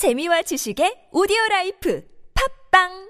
재미와 지식의 오디오 라이프. 팟빵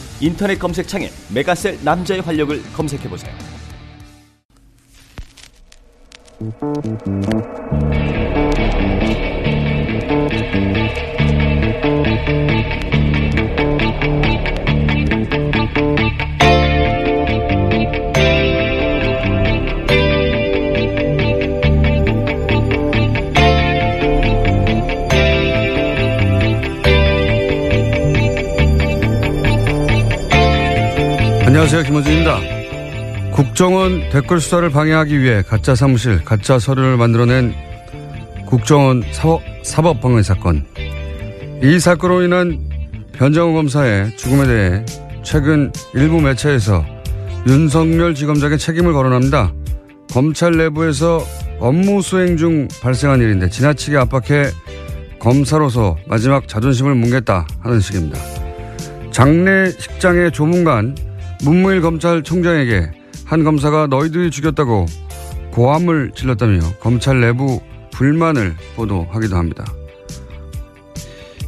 인터넷 검색창에 메가셀 남자의 활력을 검색해 보세요. 안녕하세요. 김원준입니다. 국정원 댓글 수사를 방해하기 위해 가짜 사무실, 가짜 서류를 만들어낸 국정원 사법, 사법 방해 사건. 이 사건으로 인한 변정우 검사의 죽음에 대해 최근 일부 매체에서 윤석열 지검장의 책임을 거론합니다. 검찰 내부에서 업무 수행 중 발생한 일인데 지나치게 압박해 검사로서 마지막 자존심을 뭉갰다 하는 식입니다. 장례식장의 조문관 문무일 검찰총장에게 한 검사가 너희들이 죽였다고 고함을 질렀다며 검찰 내부 불만을 보도하기도 합니다.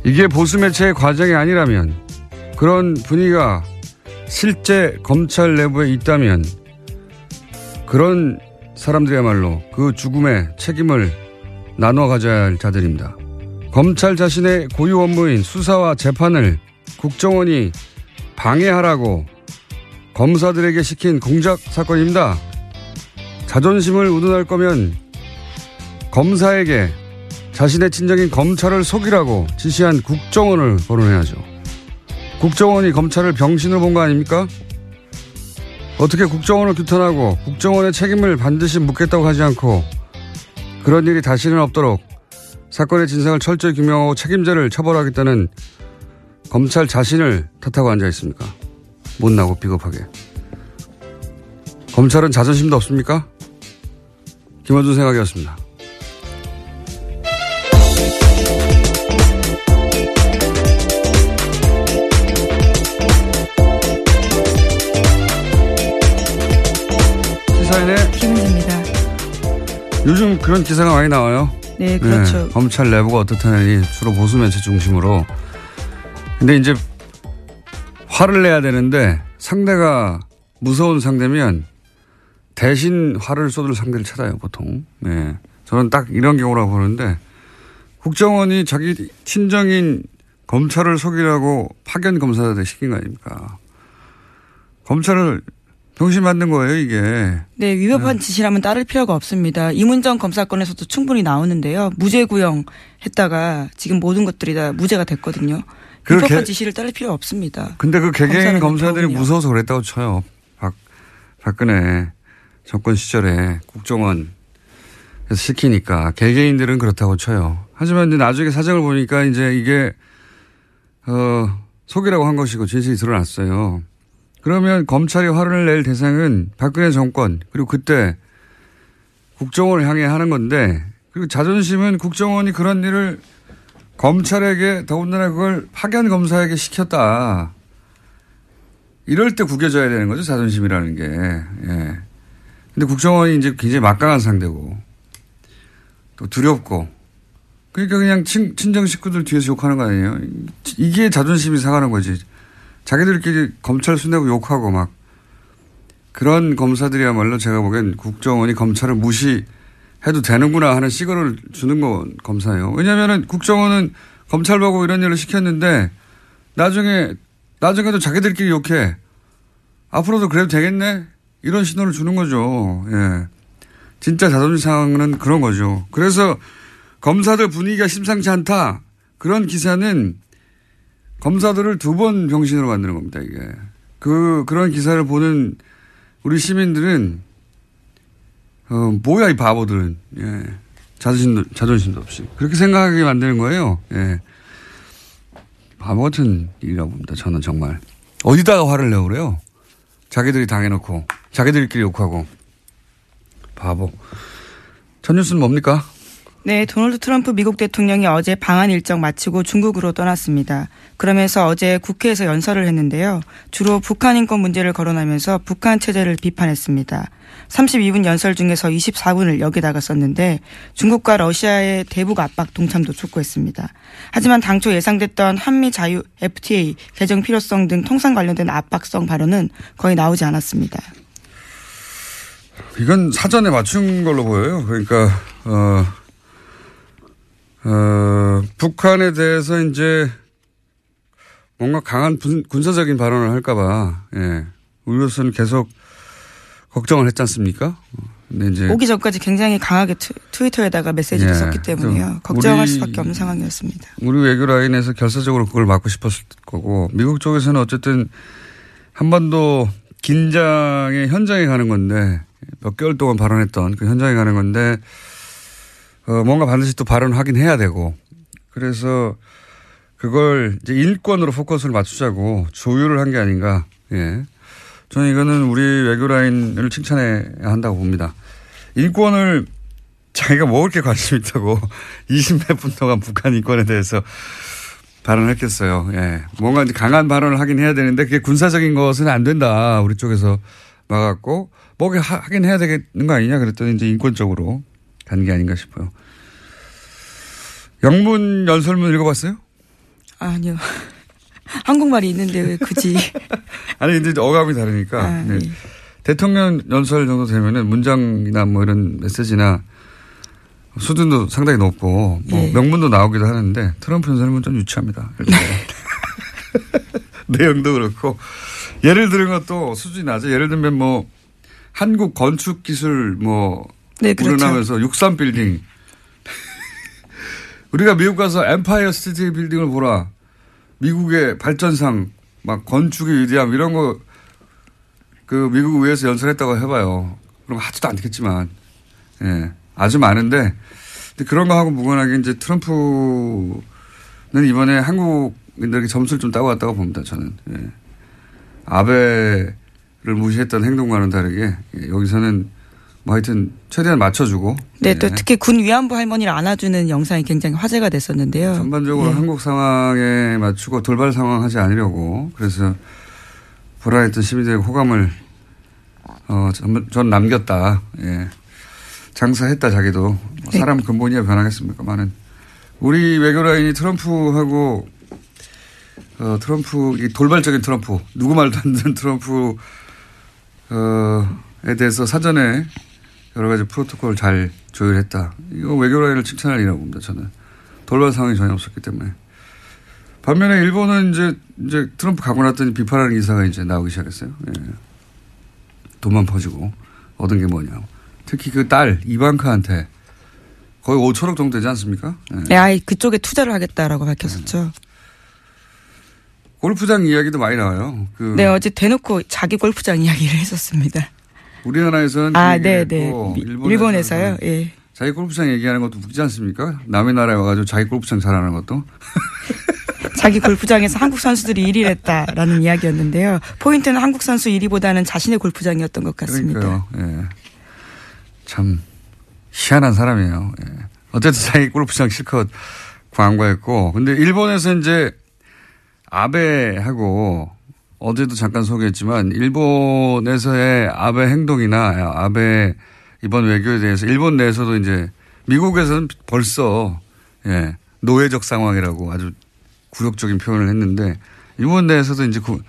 이게 보수 매체의 과정이 아니라면 그런 분위기가 실제 검찰 내부에 있다면 그런 사람들이야말로 그 죽음의 책임을 나눠 가져야 할 자들입니다. 검찰 자신의 고유 업무인 수사와 재판을 국정원이 방해하라고 검사들에게 시킨 공작 사건입니다. 자존심을 운운할 거면 검사에게 자신의 친정인 검찰을 속이라고 지시한 국정원을 거론해야죠. 국정원이 검찰을 병신으로 본 거 아닙니까? 어떻게 국정원을 규탄하고 국정원의 책임을 반드시 묻겠다고 하지 않고 그런 일이 다시는 없도록 사건의 진상을 철저히 규명하고 책임자를 처벌하겠다는 검찰 자신을 탓하고 앉아 있습니까? 못나고 비겁하게. 검찰은 자존심도 없습니까? 김원준 생각이었습니다. 시사인의 김은지입니다. 요즘 그런 기사가 많이 나와요. 네, 그렇죠. 네, 검찰 내부가 어떻다느니 주로 보수 매체 중심으로. 근데 이제 화를 내야 되는데 상대가 무서운 상대면 대신 화를 쏟을 상대를 찾아요, 보통. 네. 저는 딱 이런 경우라고 보는데 국정원이 자기 친정인 검찰을 속이라고 파견 검사들 시킨 거 아닙니까? 검찰을 병신 만든 거예요, 이게. 네, 위법한 지시라면 따를 필요가 없습니다. 이문정 검사 건에서도 충분히 나오는데요. 무죄 구형 했다가 지금 모든 것들이 다 무죄가 됐거든요. 그렇게- 지시를 따를 필요 없습니다. 근데 그 개개인 검사들이 경우요. 무서워서 그랬다고 쳐요. 박, 박근혜 정권 시절에 국정원에서 시키니까 개개인들은 그렇다고 쳐요. 하지만 이제 나중에 사정을 보니까 이제 이게 어, 속이라고 한 것이고 진실이 드러났어요. 그러면 검찰이 화를 낼 대상은 박근혜 정권 그리고 그때 국정원을 향해 하는 건데 그리고 자존심은 국정원이 그런 일을 검찰에게 더군다나 그걸 파견 검사에게 시켰다. 이럴 때 구겨져야 되는 거죠 자존심이라는 게. 예. 근데 국정원이 이제 굉장히 막강한 상대고 또 두렵고 그러니까 그냥 친, 친정 식구들 뒤에서 욕하는 거 아니에요. 이게 자존심이 상하는 거지. 자기들끼리 검찰 순내고 욕하고 막 그런 검사들이야말로 제가 보기엔 국정원이 검찰을 무시 해도 되는구나 하는 시그널을 주는 건 검사예요. 왜냐면은 국정원은 검찰 보고 이런 일을 시켰는데 나중에, 나중에도 자기들끼리 욕해. 앞으로도 그래도 되겠네? 이런 신호를 주는 거죠. 예. 진짜 자존심 상황은 그런 거죠. 그래서 검사들 분위기가 심상치 않다. 그런 기사는 검사들을 두 번 병신으로 만드는 겁니다, 이게. 그, 그런 기사를 보는 우리 시민들은, 어, 뭐야, 이 바보들은. 예. 자존심도, 자존심도 없이. 그렇게 생각하게 만드는 거예요. 예. 바보 같은 일이라고 봅니다, 저는 정말. 어디다가 화를 내고 그래요? 자기들이 당해놓고, 자기들끼리 욕하고. 바보. 첫 뉴스는 뭡니까? 네, 도널드 트럼프 미국 대통령이 어제 방한 일정 마치고 중국으로 떠났습니다. 그러면서 어제 국회에서 연설을 했는데요. 주로 북한 인권 문제를 거론하면서 북한 체제를 비판했습니다. 32분 연설 중에서 24분을 여기다가 썼는데 중국과 러시아의 대북 압박 동참도 촉구했습니다. 하지만 당초 예상됐던 한미 자유 FTA 개정 필요성 등 통상 관련된 압박성 발언은 거의 나오지 않았습니다. 이건 사전에 맞춘 걸로 보여요. 그러니까, 어, 어, 북한에 대해서 이제 뭔가 강한 분- 군사적인 발언을 할까봐, 예. 우리로서는 계속 걱정을 했지 않습니까? 근데 이제. 오기 전까지 굉장히 강하게 트, 트위터에다가 메시지를 예. 썼기 때문에요. 좀 걱정할 우리- 수밖에 없는 상황이었습니다. 우리 외교 라인에서 결사적으로 그걸 막고 싶었을 거고, 미국 쪽에서는 어쨌든 한반도 긴장의 현장에 가는 건데, 몇 개월 동안 발언했던 그 현장에 가는 건데, 어, 뭔가 반드시 또 발언을 하긴 해야 되고, 그래서 그걸 이제 인권으로 포커스를 맞추자고 조율을 한 게 아닌가, 예. 저는 이거는 우리 외교 라인을 칭찬해야 한다고 봅니다. 인권을 자기가 뭐 그렇게 관심 있다고 20몇 분 동안 북한 인권에 대해서 발언했겠어요. 예. 뭔가 이제 강한 발언을 하긴 해야 되는데 그게 군사적인 것은 안 된다. 우리 쪽에서 막았고 뭐 하긴 해야 되겠는 거 아니냐 그랬더니 이제 인권적으로 간 게 아닌가 싶어요. 영문 연설문 읽어봤어요? 아니요. 한국말이 있는데 왜 굳이. 아니 근데 어감이 다르니까 아, 네. 예. 대통령 연설 정도 되면은 문장이나 뭐 이런 메시지나 수준도 상당히 높고 뭐 예. 명문도 나오기도 하는데 트럼프 연설은 좀 유치합니다. 내용도 그렇고 예를 들은 것도 수준이 낮아. 예를 들면 뭐 한국 건축 기술 뭐 네, 그렇죠. 우러나면서 63 빌딩 우리가 미국 가서 엠파이어 스테이트 빌딩을 보라. 미국의 발전상 막 건축의 위대함 이런 거 그 미국 의회에서 연설했다고 해봐요. 그럼 하지도 않겠지만 예 아주 많은데 그런 거 하고 무관하게 이제 트럼프는 이번에 한국인들에게 점수를 좀 따고 왔다고 봅니다. 저는 예. 아베를 무시했던 행동과는 다르게 예, 여기서는 뭐 하여튼 최대한 맞춰주고 네, 또 예. 특히 군 위안부 할머니를 안아주는 영상이 굉장히 화제가 됐었는데요. 전반적으로 예. 한국 상황에 맞추고 돌발 상황 하지 않으려고 그래서 불안했던 시민들의 호감을 어, 전, 전 남겼다. 예. 장사했다 자기도 뭐 네. 사람 근본이야 변하겠습니까만은 우리 외교 라인이 트럼프하고 어, 트럼프 이 돌발적인 트럼프 누구 말도 안 듣는 트럼프 어 에 대해서 사전에 여러 가지 프로토콜을 잘 조율했다. 이거 외교 라인을 칭찬할 일이라고 봅니다. 저는 돌발 상황이 전혀 없었기 때문에. 반면에 일본은 이제 이제 트럼프 가고 났더니 비판하는 기사가 이제 나오기 시작했어요. 예. 돈만 퍼지고 얻은 게 뭐냐. 특히 그 딸 이방카한테 거의 5천억 정도 되지 않습니까? 예. 네, 아이 그쪽에 투자를 하겠다라고 밝혔었죠. 골프장 이야기도 많이 나와요. 그 네, 어제 대놓고 자기 골프장 이야기를 했었습니다. 우리나라에서는 아, 그 네, 네. 일본에서는 일본에서요. 예. 자기 골프장 얘기하는 것도 웃기지 않습니까? 남의 나라에 와가지고 자기 골프장 잘하는 것도. 자기 골프장에서 한국 선수들이 1위를 했다라는 이야기였는데요. 포인트는 한국 선수 1위보다는 자신의 골프장이었던 것 같습니다. 예. 참 희한한 사람이에요. 예. 어쨌든 자기 골프장 실컷 광고했고, 근데 일본에서 이제 아베하고 어제도 잠깐 소개했지만 일본에서의 아베 행동이나 아베 이번 외교에 대해서 일본 내에서도 이제 미국에서는 벌써 예, 노예적 상황이라고 아주 굴욕적인 표현을 했는데 일본 내에서도 이제 구-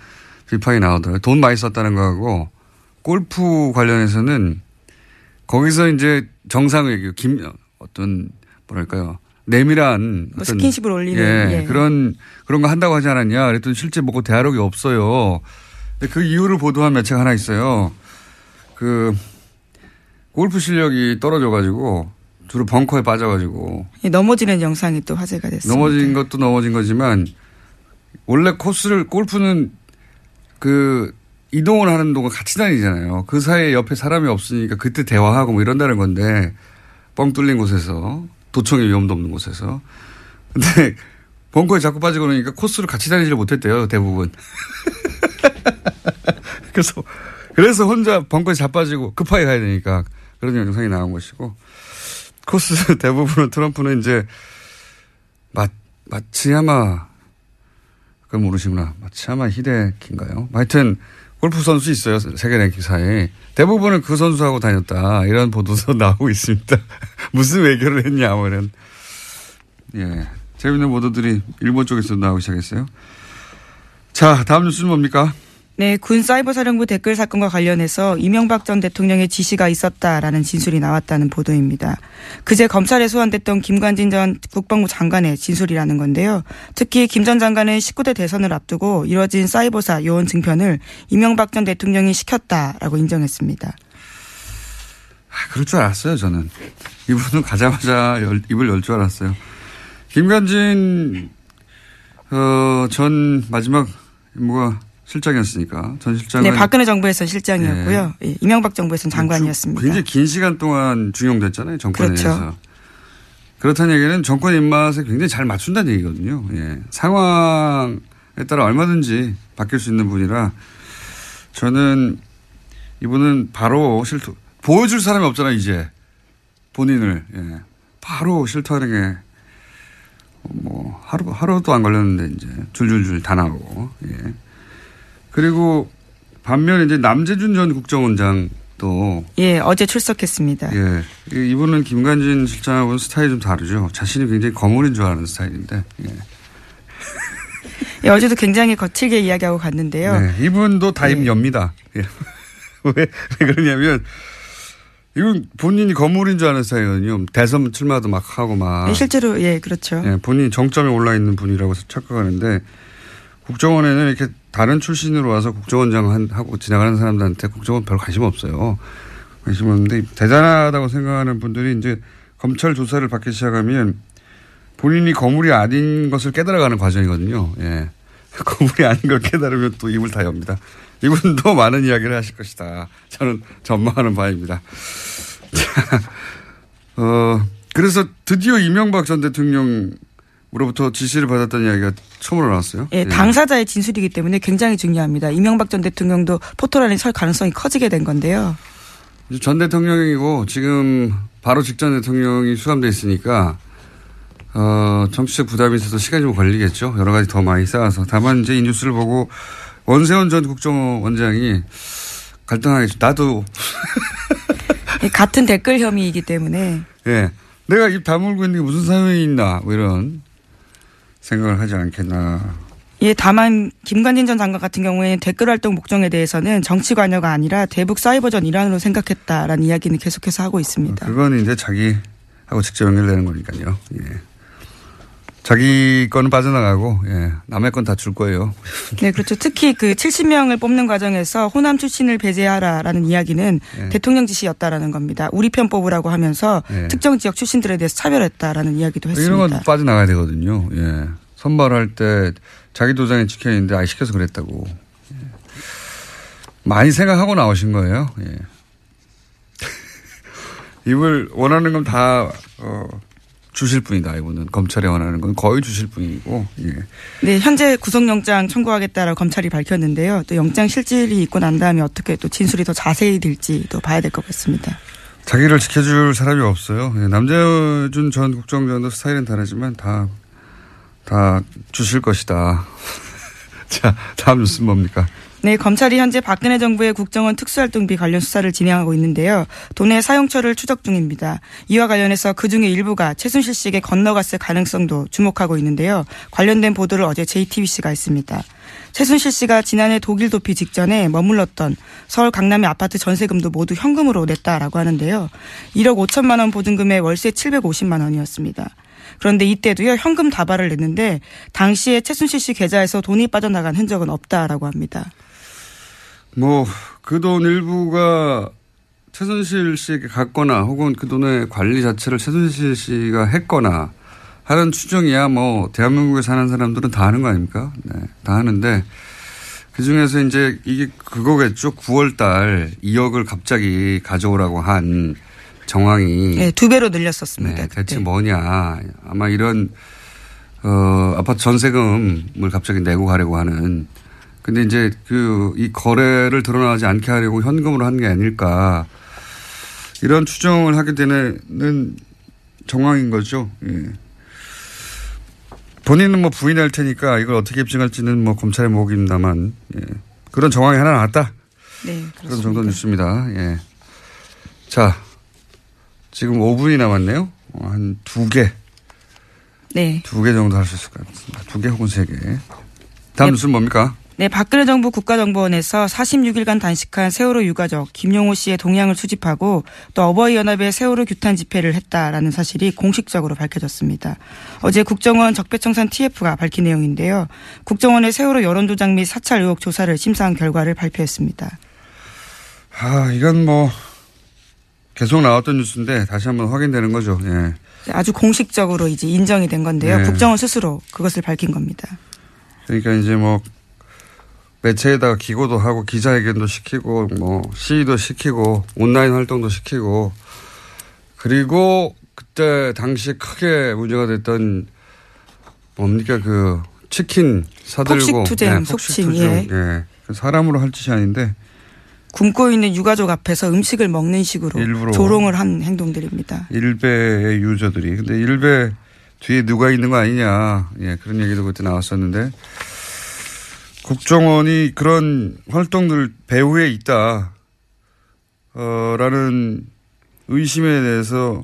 비판이 나오더라고요. 돈 많이 썼다는 거하고 골프 관련해서는 거기서 이제 정상 외교 김 어떤 뭐랄까요 내밀한 뭐 스킨십을 올리는, 예, 예. 그런 그런 거 한다고 하지 않았냐 그랬더니 실제 보고 대화록이 없어요. 근데 그 이유를 보도한 매체가 하나 있어요. 그 골프 실력이 떨어져 가지고 주로 벙커에 빠져 가지고 예, 넘어지는 영상이 또 화제가 됐습니다. 넘어진 것도 넘어진 거지만 원래 코스를 골프는 그 이동을 하는 동안 같이 다니잖아요. 그 사이에 옆에 사람이 없으니까 그때 대화하고 뭐 이런다는 건데 뻥 뚫린 곳에서 도청의 위험도 없는 곳에서 근데 벙커에 자꾸 빠지고 그러니까 코스를 같이 다니지를 못했대요 대부분. 그래서 그래서 혼자 벙커에 자빠지고 급하게 가야 되니까 그런 영상이 나온 것이고 코스 대부분은 트럼프는 이제 마, 마츠야마 그걸 모르시구나. 마츠야마 히데키인가요? 하여튼 골프 선수 있어요. 세계 랭킹사에. 대부분은 그 선수하고 다녔다. 이런 보도도 나오고 있습니다. 무슨 외교를 했냐, 뭐 이런. 예. 재밌는 보도들이 일본 쪽에서 나오기 시작했어요. 자, 다음 뉴스는 뭡니까? 네, 군 사이버 사령부 댓글 사건과 관련해서 이명박 전 대통령의 지시가 있었다라는 진술이 나왔다는 보도입니다. 그제 검찰에 소환됐던 김관진 전 국방부 장관의 진술이라는 건데요. 특히 김 전 장관은 19대 대선을 앞두고 이뤄진 사이버사 요원 증편을 이명박 전 대통령이 시켰다라고 인정했습니다. 아, 그럴 줄 알았어요, 저는. 이분은 가자마자 열- 입을 열 줄 알았어요. 김관진, 어, 전 마지막 임무가 실장이었으니까. 전 실장은. 네, 박근혜 정부에서 실장이었고요. 예, 이명박 정부에서는 장관이었습니다. 굉장히 긴 시간 동안 중용됐잖아요. 정권에 그렇죠. 그렇다는 얘기는 정권 입맛에 굉장히 잘 맞춘다는 얘기거든요. 예. 상황에 따라 얼마든지 바뀔 수 있는 분이라 저는 이분은 바로 실토, 보여줄 사람이 없잖아요, 이제. 본인을. 예. 바로 실토하는 게 뭐 하루, 하루도 안 걸렸는데 이제 줄줄줄 다 나오고. 예. 그리고 반면에 이제 남재준 전 국정원장도 예, 어제 출석했습니다. 예. 이- 이분은 김관진 실장하고는 스타일이 좀 다르죠. 자신이 굉장히 거물인 줄 아는 스타일인데. 예. 예, 어제도 굉장히 거칠게 이야기하고 갔는데요. 네, 이분도 다임 네. 엽니다. 예. 왜, 왜 그러냐면 이건 본인이 거물인 줄 아는 스타일이거든요. 대선 출마도 막 하고 막. 예, 실제로 예, 그렇죠. 예, 본인이 정점에 올라 있는 분이라고 착각하는데 국정원에는 이렇게 다른 출신으로 와서 국정원장 한- 하고 지나가는 사람들한테 국정원 별 관심 없어요. 관심 없는데 대단하다고 생각하는 분들이 이제 검찰 조사를 받기 시작하면 본인이 거물이 아닌 것을 깨달아가는 과정이거든요. 예. 거물이 아닌 걸 깨달으면 또 입을 다 엽니다. 이분도 많은 이야기를 하실 것이다. 저는 전망하는 바입니다. 자, 어, 그래서 드디어 이명박 전 대통령으 로부터 지시를 받았다는 이야기가 처음으로 나왔어요. 예, 당사자의 진술이기 때문에 굉장히 중요합니다. 이명박 전 대통령도 포토라인에 설 가능성이 커지게 된 건데요. 전 대통령이고 지금 바로 직전 대통령이 수감돼 있으니까 어, 정치적 부담이 있어서 시간이 좀 걸리겠죠. 여러 가지 더 많이 쌓아서. 다만 이제 이 뉴스를 보고 원세훈 전 국정원장이 갈등하겠죠. 나도 예, 같은 댓글 혐의이기 때문에 예. 내가 입 다물고 있는 게 무슨 사연이 있나 뭐 이런 생각을 하지 않겠나. 예, 다만 김관진 전 장관 같은 경우에는 댓글 활동 목적에 대해서는 정치 관여가 아니라 대북 사이버전 일환으로 생각했다라는 이야기는 계속해서 하고 있습니다. 그건 이제 자기하고 직접 연결되는 거니까요. 예. 자기 거는 빠져나가고 예. 남의 건 다 줄 거예요. 네, 그렇죠. 특히 그 70명을 뽑는 과정에서 호남 출신을 배제하라라는 이야기는 예. 대통령 지시였다라는 겁니다. 우리 편 뽑으라고 하면서 예. 특정 지역 출신들에 대해서 차별했다라는 이야기도 이런 건 했습니다. 빠져나가야 되거든요. 예. 선발할 때 자기 도장에 찍혀 있는데 아 시켜서 그랬다고. 예. 많이 생각하고 나오신 거예요. 예. 입을 원하는 건 다 어, 주실 분이다. 이분은 검찰에 원하는 건 거의 주실 분이고. 예. 네, 현재 구속영장 청구하겠다라고 검찰이 밝혔는데요. 또 영장 실질이 있고 난 다음에 어떻게 또 진술이 더 자세히 될지도 봐야 될 것 같습니다. 자기를 지켜줄 사람이 없어요. 예, 남재준 전 국정원장도 스타일은 다르지만 다, 다 주실 것이다. 자, 다음 뉴스 뭡니까? 네, 검찰이 현재 박근혜 정부의 국정원 특수활동비 관련 수사를 진행하고 있는데요. 돈의 사용처를 추적 중입니다. 이와 관련해서 그중에 일부가 최순실 씨에게 건너갔을 가능성도 주목하고 있는데요. 관련된 보도를 어제 JTBC가 했습니다. 최순실 씨가 지난해 독일 도피 직전에 머물렀던 서울 강남의 아파트 전세금도 모두 현금으로 냈다라고 하는데요. 1억 5천만 원 보증금에 월세 750만 원이었습니다. 그런데 이때도요 현금 다발을 냈는데 당시에 최순실 씨 계좌에서 돈이 빠져나간 흔적은 없다라고 합니다. 뭐, 그 돈 일부가 최순실 씨에게 갔거나 혹은 그 돈의 관리 자체를 최순실 씨가 했거나 하는 추정이야 뭐, 대한민국에 사는 사람들은 다 하는 거 아닙니까? 네, 다 하는데 그 중에서 이제 이게 그거겠죠. 9월 달 2억을 갑자기 가져오라고 한 정황이. 네, 두 배로 늘렸었습니다. 네, 대체 뭐냐. 아마 이런, 어, 아파트 전세금을 갑자기 내고 가려고 하는 근데 이제 그 이 거래를 드러나지 않게 하려고 현금으로 한 게 아닐까 이런 추정을 하게 되는 정황인 거죠. 예. 본인은 뭐 부인할 테니까 이걸 어떻게 입증할지는 뭐 검찰의 목입니다만 예. 그런 정황이 하나 나왔다. 네, 그렇습니다. 그런 정도 뉴스입니다. 예. 자, 지금 5분이 남았네요. 어, 한두 개. 네. 두 개 정도 할 수 있을 것 같습니다. 두 개 혹은 세 개. 다음 네. 뉴스는 뭡니까? 네, 박근혜 정부 국가정보원에서 46일간 단식한 세월호 유가족 김용호 씨의 동향을 수집하고 또 어버이연합의 세월호 규탄 집회를 했다라는 사실이 공식적으로 밝혀졌습니다. 어제 국정원 적폐청산 TF가 밝힌 내용인데요. 국정원의 세월호 여론조작 및 사찰 의혹 조사를 심사한 결과를 발표했습니다. 아, 이건 뭐 계속 나왔던 뉴스인데 다시 한번 확인되는 거죠. 예. 아주 공식적으로 이제 인정이 된 건데요. 예. 국정원 스스로 그것을 밝힌 겁니다. 그러니까 이제 뭐 매체에다가 기고도 하고 기자회견도 시키고 뭐 시위도 시키고 온라인 활동도 시키고 그리고 그때 당시에 크게 문제가 됐던 뭡니까 그 치킨 사들고 폭식투쟁, 네, 속칭, 예. 예. 사람으로 할 짓이 아닌데 굶고 있는 유가족 앞에서 음식을 먹는 식으로 일부러 조롱을 한 행동들입니다. 일베의 유저들이 근데 일베 뒤에 누가 있는 거 아니냐 예 그런 얘기도 그때 나왔었는데 국정원이 그런 활동들 배후에 있다. 어, 라는 의심에 대해서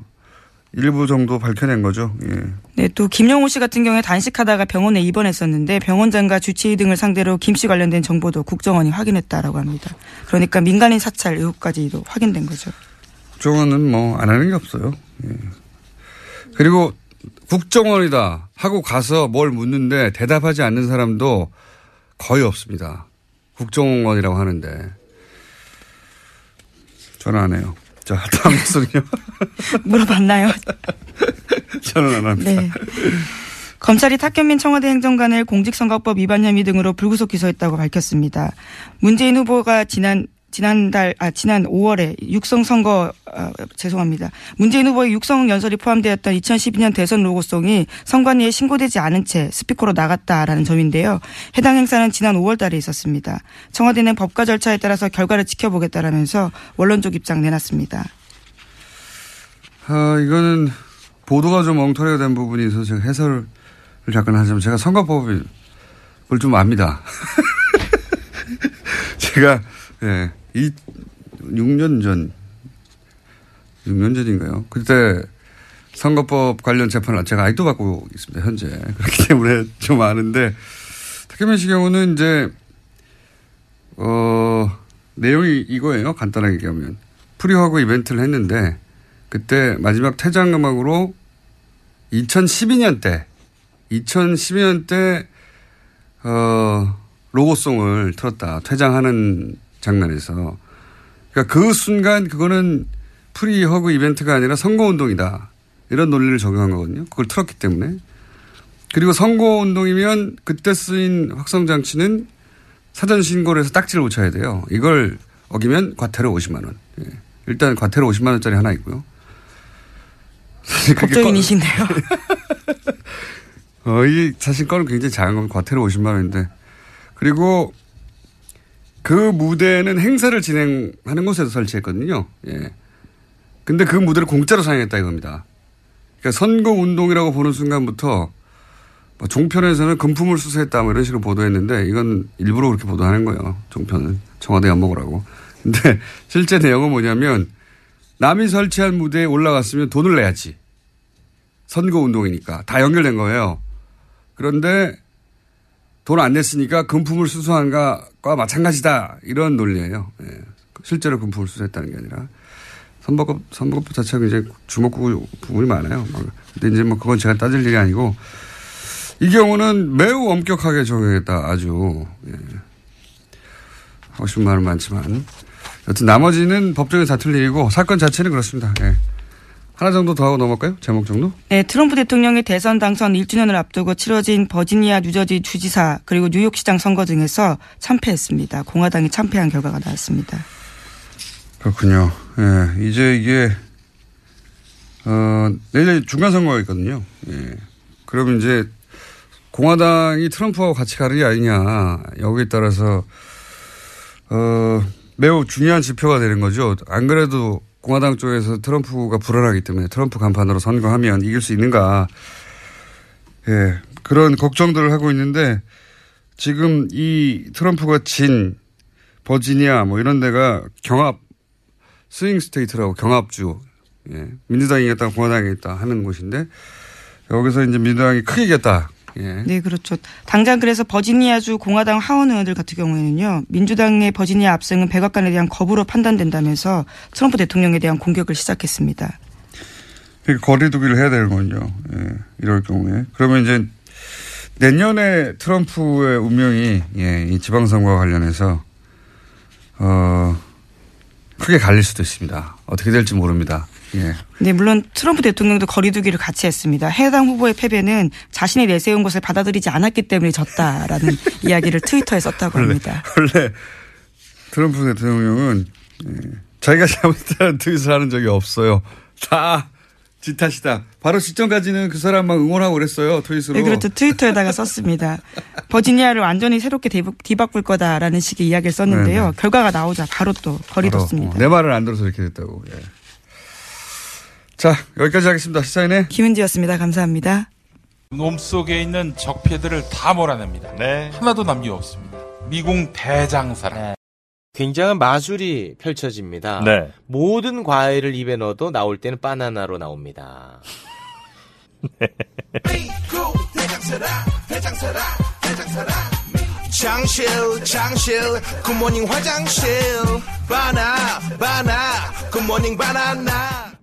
일부 정도 밝혀낸 거죠. 예. 네, 또 김영호 씨 같은 경우에 단식하다가 병원에 입원했었는데 병원장과 주치의 등을 상대로 김 씨 관련된 정보도 국정원이 확인했다라고 합니다. 그러니까 민간인 사찰 의혹까지도 확인된 거죠. 국정원은 뭐 안 하는 게 없어요. 예. 그리고 국정원이다 하고 가서 뭘 묻는데 대답하지 않는 사람도 거의 없습니다. 국정원이라고 하는데. 저는 안 해요. 자, 다음 뉴스는요. 물어봤나요? 저는 안 합니다. 네. 검찰이 탁현민 청와대 행정관을 공직선거법 위반 혐의 등으로 불구속 기소했다고 밝혔습니다. 문재인 후보가 지난 지난달 아 지난 5월에 육성 선거 아, 죄송합니다. 문재인 후보의 육성 연설이 포함되었던 2012년 대선 로고송이 선관위에 신고되지 않은 채 스피커로 나갔다라는 점인데요. 해당 행사는 지난 5월 달에 있었습니다. 청와대는 법과 절차에 따라서 결과를 지켜보겠다라면서 원론적 입장 내놨습니다. 아 이거는 보도가 좀 엉터리가 된 부분이 있어서 제가 해설을 잠깐 하자면 제가 선거법을 좀 압니다. 제가 예. 이 6년 전 6년 전인가요? 그때 선거법 관련 재판을 제가 아직도 받고 있습니다. 현재 그렇기 때문에 좀 아는데 탁현민 씨 경우는 이제 어 내용이 이거예요. 간단하게 얘기하면 free hug 이벤트를 했는데 그때 마지막 퇴장 음악으로 2012년 때 2012년 때 어, 로고송을 틀었다. 퇴장하는 장면에서. 그러니까 그 순간 그거는 free hug 이벤트가 아니라 선거운동이다. 이런 논리를 적용한 거거든요. 그걸 틀었기 때문에. 그리고 선거운동이면 그때 쓰인 확성장치는 사전 신고를 해서 딱지를 붙여야 돼요. 이걸 어기면 과태료 50만 원. 예. 일단 과태료 50만 원짜리 하나 있고요. 법조인이신데요. 어, 이 사실 건은 굉장히 작은 건 과태료 50만 원인데 그리고 그 무대는 행사를 진행하는 곳에서 설치했거든요. 예. 근데 그 무대를 공짜로 사용했다 이겁니다. 그러니까 선거 운동이라고 보는 순간부터 뭐 종편에서는 금품을 수수했다 뭐 이런 식으로 보도했는데 이건 일부러 그렇게 보도하는 거예요. 종편은 청와대 엿먹으라고. 근데 실제 내용은 뭐냐면 남이 설치한 무대에 올라갔으면 돈을 내야지. 선거 운동이니까 다 연결된 거예요. 그런데 돈 안 냈으니까 금품을 수수한 것과 마찬가지다. 이런 논리예요. 예. 실제로 금품을 수수했다는 게 아니라. 선거법, 선거법 자체가 이제 주목구 부분이 많아요. 근데 이제 뭐 그건 제가 따질 일이 아니고 이 경우는 매우 엄격하게 적용했다. 아주. 예. 하고 싶은 말은 많지만. 여튼 나머지는 법정에 다툴 일이고 사건 자체는 그렇습니다. 예. 하나 정도 더 하고 넘어갈까요? 제목 정도? 네, 트럼프 대통령의 대선 당선 1주년을 앞두고 치러진 버지니아 뉴저지 주지사 그리고 뉴욕시장 선거 등에서 참패했습니다. 공화당이 참패한 결과가 나왔습니다. 그렇군요. 예, 이제 이게 어, 내일 중간 선거가 있거든요. 예. 그러면 이제 공화당이 트럼프하고 같이 가느냐 아니냐 여기에 따라서 어, 매우 중요한 지표가 되는 거죠. 안 그래도 공화당 쪽에서 트럼프가 불안하기 때문에 트럼프 간판으로 선거하면 이길 수 있는가. 예. 그런 걱정들을 하고 있는데 지금 이 트럼프가 진 버지니아 뭐 이런 데가 경합 swing state라고 경합주. 예. 민주당이 이겼다 공화당이 이겼다 하는 곳인데 여기서 이제 민주당이 크게 이겼다. 예. 네, 그렇죠. 당장 그래서 버지니아주 공화당 하원 의원들 같은 경우에는요, 민주당의 버지니아 압승은 백악관에 대한 거부로 판단된다면서 트럼프 대통령에 대한 공격을 시작했습니다. 거리두기를 해야 되는 거죠. 예, 이럴 경우에. 그러면 이제 내년에 트럼프의 운명이 예, 이 지방선거와 관련해서 어, 크게 갈릴 수도 있습니다. 어떻게 될지 모릅니다. 예. 네, 물론 트럼프 대통령도 거리두기를 같이 했습니다. 해당 후보의 패배는 자신이 내세운 것을 받아들이지 않았기 때문에 졌다라는 이야기를 트위터에 썼다고 원래, 합니다. 원래 트럼프 대통령은 예, 자기가 잘못한 트윗을 하는 적이 없어요. 다 지 탓이다. 바로 직전까지는 그 사람만 응원하고 그랬어요. 트윗으로. 네, 그렇죠. 트위터에다가 썼습니다. 버지니아를 완전히 새롭게 뒤바- 뒤바꿀 거다라는 식의 이야기를 썼는데요. 네, 네. 결과가 나오자 바로 또 거리뒀습니다. 어, 내 말을 안 들어서 이렇게 됐다고. 예. 자, 여기까지 하겠습니다. 시사인의 김은지였습니다. 감사합니다. 몸 속에 있는 적폐들을 다 몰아냅니다. 하나도 남김없습니다. 미궁 대장사랑. 굉장한 마술이 펼쳐집니다. 네. 모든 과일을 입에 넣어도 나올 때는 바나나로 나옵니다. 장실 장실 good morning 화장실 바나 바나 good morning 바나나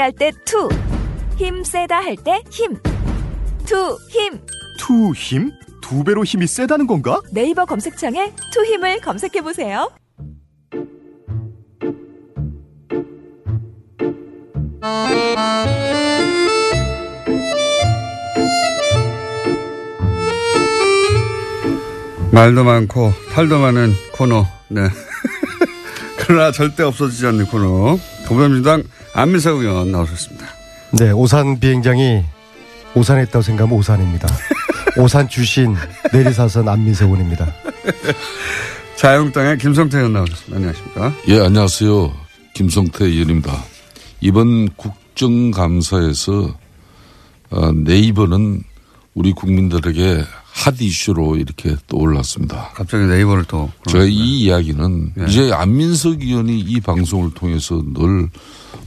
할 때 two. 힘 세다 할 때 힘. two, 힘. 투 힘? 두 배로 힘이 세다는 건가? 네이버 검색창에 투 힘을 검색해 보세요. 말도 많고 탈도 많은 코너. 네. 그러나 절대 없어지지 않는 코너. 더불어민주당 안민석 의원 나오셨습니다. 네, 오산 비행장이 오산에 있다고 생각하면 오산입니다. 오산 주신 내리사선 안민석 의원입니다. 자유한국당의 김성태 의원 나오셨습니다. 안녕하십니까? 예, 안녕하세요. 김성태 의원입니다. 이번 국정감사에서 어, 네이버는 우리 국민들에게 핫 이슈로 이렇게 떠올랐습니다. 갑자기 네이버를 또. 제가 이 이야기는 예. 이제 안민석 의원이 이 방송을 통해서 늘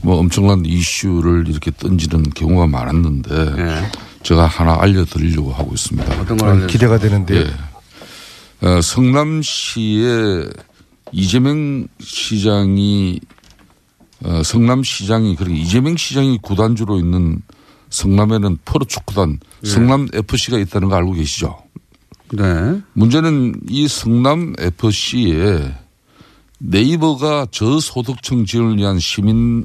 뭐 엄청난 이슈를 이렇게 던지는 경우가 많았는데 제가 하나 알려드리려고 하고 있습니다. 예. 어떤 아, 기대가 되는데요. 예. 어, 성남시에 이재명 시장이 어, 성남시장이 그리고 이재명 시장이 구단주로 있는 성남에는 프로축구단 예. 성남 FC가 있다는 거 알고 계시죠? 네. 문제는 이 성남 FC에 네이버가 저소득층 지원을 위한 시민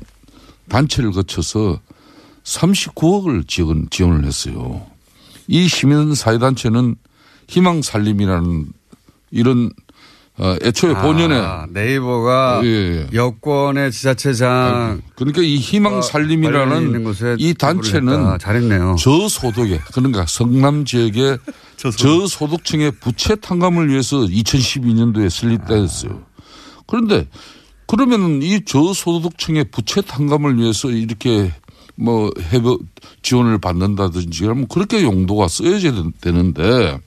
단체를 거쳐서 39억을 지원, 지원을 했어요. 이 시민 사회단체는 희망 살림이라는 이런 어, 애초에 아, 본연의 네이버가 예, 예. 여권의 지자체장 그러니까 이 희망 관련이 있는 살림이라는 곳에 이 단체는. 잘했네요. 저소득에 그러니까 성남 지역의 저소득 층의 부채 탕감을 위해서 2012년도에 설립됐어요. 그런데 그러면은 이 저소득층의 부채 탕감을 위해서 이렇게 뭐 해법 지원을 받는다든지 그러면 그렇게 용도가 쓰여져야 되는데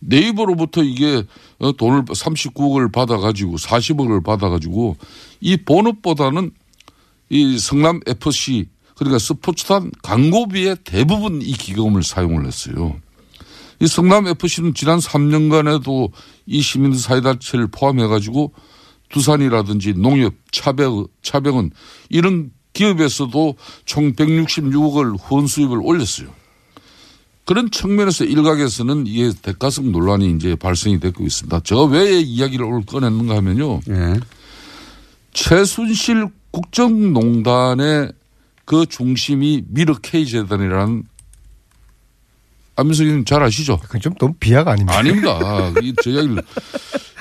네이버로부터 이게 어, 돈을 39억을 받아가지고 40억을 받아가지고 이 본업보다는 이 성남 FC 그러니까 스포츠단 광고비의 대부분 이 기금을 사용을 했어요. 이 성남 FC는 지난 3년간에도 이 시민사회단체를 포함해가지고 두산이라든지 농협, 차벽, 차벽은 이런 기업에서도 총 166억을 후원 수입을 올렸어요. 그런 측면에서 일각에서는 이게 대가성 논란이 이제 발생이 되고 있습니다. 제가 왜이 이야기를 오늘 꺼냈는가 하면요. 최순실 국정농단의 그 중심이 미르 K 재단이라는 안민석 의원님 잘 아시죠? 그건 좀 너무 비하가? 아닙니다. 이, 저 이야기를.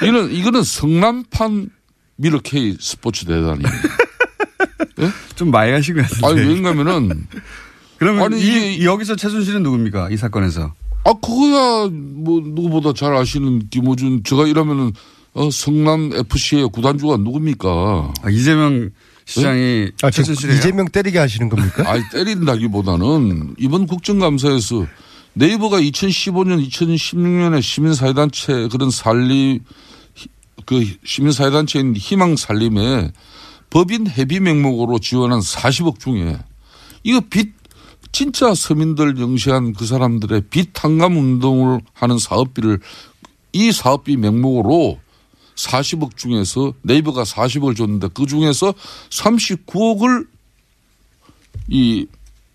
이는, 이거는 성남판 미르 K 스포츠 대단입니다. 좀 많이 하신 것 같은데. 아니, 왜냐면은. 그러면 아니, 이, 여기서 최순실은 누굽니까? 이 사건에서. 아, 그거야, 뭐, 누구보다 잘 아시는 김호준. 제가 이러면은, 어, 성남 FC의 구단주가 누굽니까? 아, 이재명 시장이 아, 지금 이재명 때리게 하시는 겁니까? 아니, 때린다기보다는 이번 국정감사에서 네이버가 2015년, 2016년에 시민사회단체 그런 살림, 그 시민사회단체인 희망 살림에 법인 회비 명목으로 지원한 40억 중에 이거 빚 진짜 서민들 영시한 그 사람들의 빚 탕감 운동을 하는 사업비를 이 사업비 명목으로 40억 중에서 네이버가 40억을 줬는데 그 중에서 39억을 이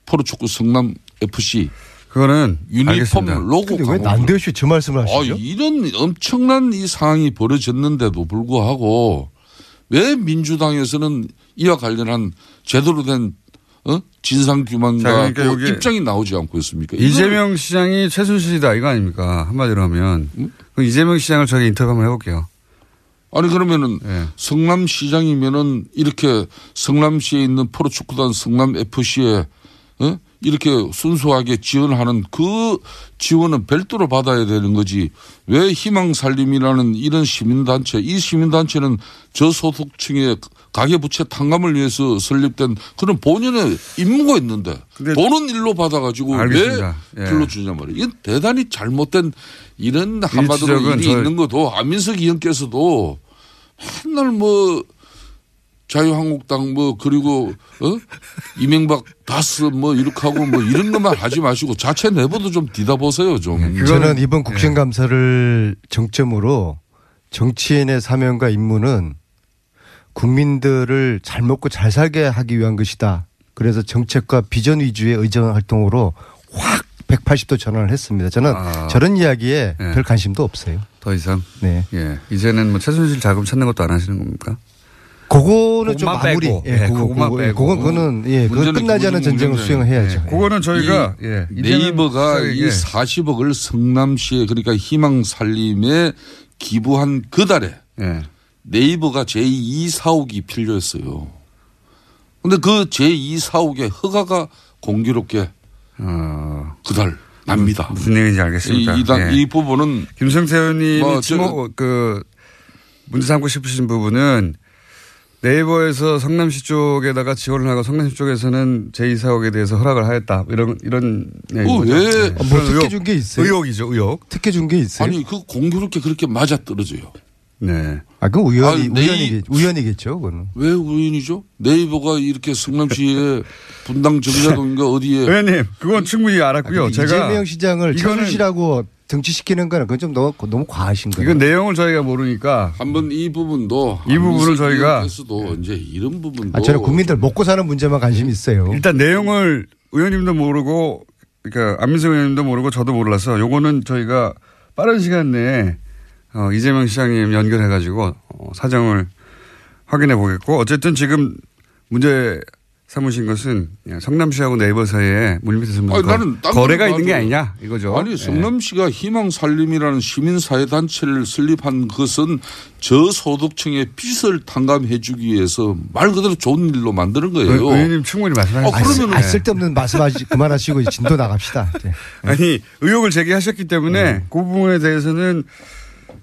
프로축구 성남 FC 그거는 유니폼 알겠습니다. 로고 근데 왜. 난데없이 저 말씀을 아, 하시죠? 이런 엄청난 이 상황이 벌어졌는데도 불구하고 왜 민주당에서는 이와 관련한 제대로 된 어? 진상 자, 규명과 그러니까 입장이 나오지 않고 있습니까? 이재명 시장이 최순실이다 이거 아닙니까? 한마디로 하면. 그럼 이재명 시장을 저희 인터뷰 한번 해볼게요. 아니 그러면은 예. 성남시장이면은 이렇게 성남시에 있는 프로축구단 성남 FC에 어? 이렇게 순수하게 지원하는 그 지원은 별도로 받아야 되는 거지 왜 희망살림이라는 이런 시민단체 이 시민단체는 저소득층의 가계부채 탕감을 위해서 설립된 그런 본연의 임무가 있는데 돈은 일로 받아가지고 알겠습니다. 왜 예. 불러주냐 말이에요. 이건 대단히 잘못된 이런 한마디로 일이 저- 있는 것도 안민석 의원께서도 맨날 뭐 자유한국당 뭐 그리고 어 이명박 다스 뭐 이렇게 하고 뭐 이런 것만 하지 마시고 자체 내부도 좀 뒤다보세요 좀. 네, 저는 이번 국정감사를 정점으로 정치인의 사명과 임무는 국민들을 잘 먹고 잘 살게 하기 위한 것이다. 그래서 정책과 비전 위주의 의정 활동으로 확 180도 전환을 했습니다. 저는 아. 저런 이야기에 네. 별 관심도 없어요. 더 이상. 네. 예. 이제는 뭐 최순실 자금 찾는 것도 안 하시는 겁니까? 그거는 좀 마무리. 빼고. 예, 예, 그거, 그것만 그거, 빼고. 그건, 그거는, 예, 그건 문제는 끝나지 않은 전쟁을 수행해야죠. 예, 그거는 저희가 이 예, 네이버가 이 예. 40억을 성남시에 그러니까 희망 살림에 기부한 그 달에 예. 네이버가 제2 사옥이 필요했어요. 근데 그 제2 사옥의 허가가 공교롭게 어, 그달 납니다. 무슨 얘기인지 알겠습니다. 이, 이, 단- 예. 이 부분은 김성태 의원님이 뭐 지목 그 문제 삼고 싶으신 부분은 네이버에서 성남시 쪽에다가 지원을 하고 성남시 쪽에서는 제2사옥에 대해서 허락을 하였다. 이런, 이런. 내용인 어. 왜? 네. 뭐 그런 특혜 의혹, 준게 있어요? 의혹이죠, 의혹. 특혜 준 게 있어요? 아니 그 공교롭게 그렇게 맞아 떨어져요. 네. 아, 그 우연이, 아니, 네이- 우연이겠, 우연이겠죠, 그거는. 왜 우연이죠? 네이버가 이렇게 성남시에 분당 정자동인가 어디에 의원님, 그건 충분히 알았고요. 아니, 제가. 이재명 시장을 이거는- 최순실하고 등치시키는 거는 그건 좀 너무, 너무 과하신 거예요. 이건 내용을 저희가 모르니까. 한번 이 부분도 이 부분을 저희가 도 이제 이런 부분도 아, 저는 국민들 먹고 사는 문제만 관심이 있어요. 일단 내용을 의원님도 모르고 그러니까 안민석 의원님도 모르고 저도 몰라서 요거는 저희가 빠른 시간 내에 어, 이재명 시장님 연결해 가지고 어, 사정을 확인해 보겠고 어쨌든 지금 문제 삼으신 것은 예, 성남시하고 네이버 사이에 물밑에서 거- 나는 딴 거래가 있는 게 아니냐 이거죠. 아니 예. 성남시가 희망살림이라는 시민사회단체를 설립한 것은 저소득층의 빚을 탕감해주기 위해서 말 그대로 좋은 일로 만드는 거예요. 의- 의원님 충분히 말씀하셨어요. 아, 그러면 아, 쓸데없는 말씀하시, 그만하시고 진도 나갑시다. 이제. 아니 의혹을 제기하셨기 때문에 네. 그 부분에 대해서는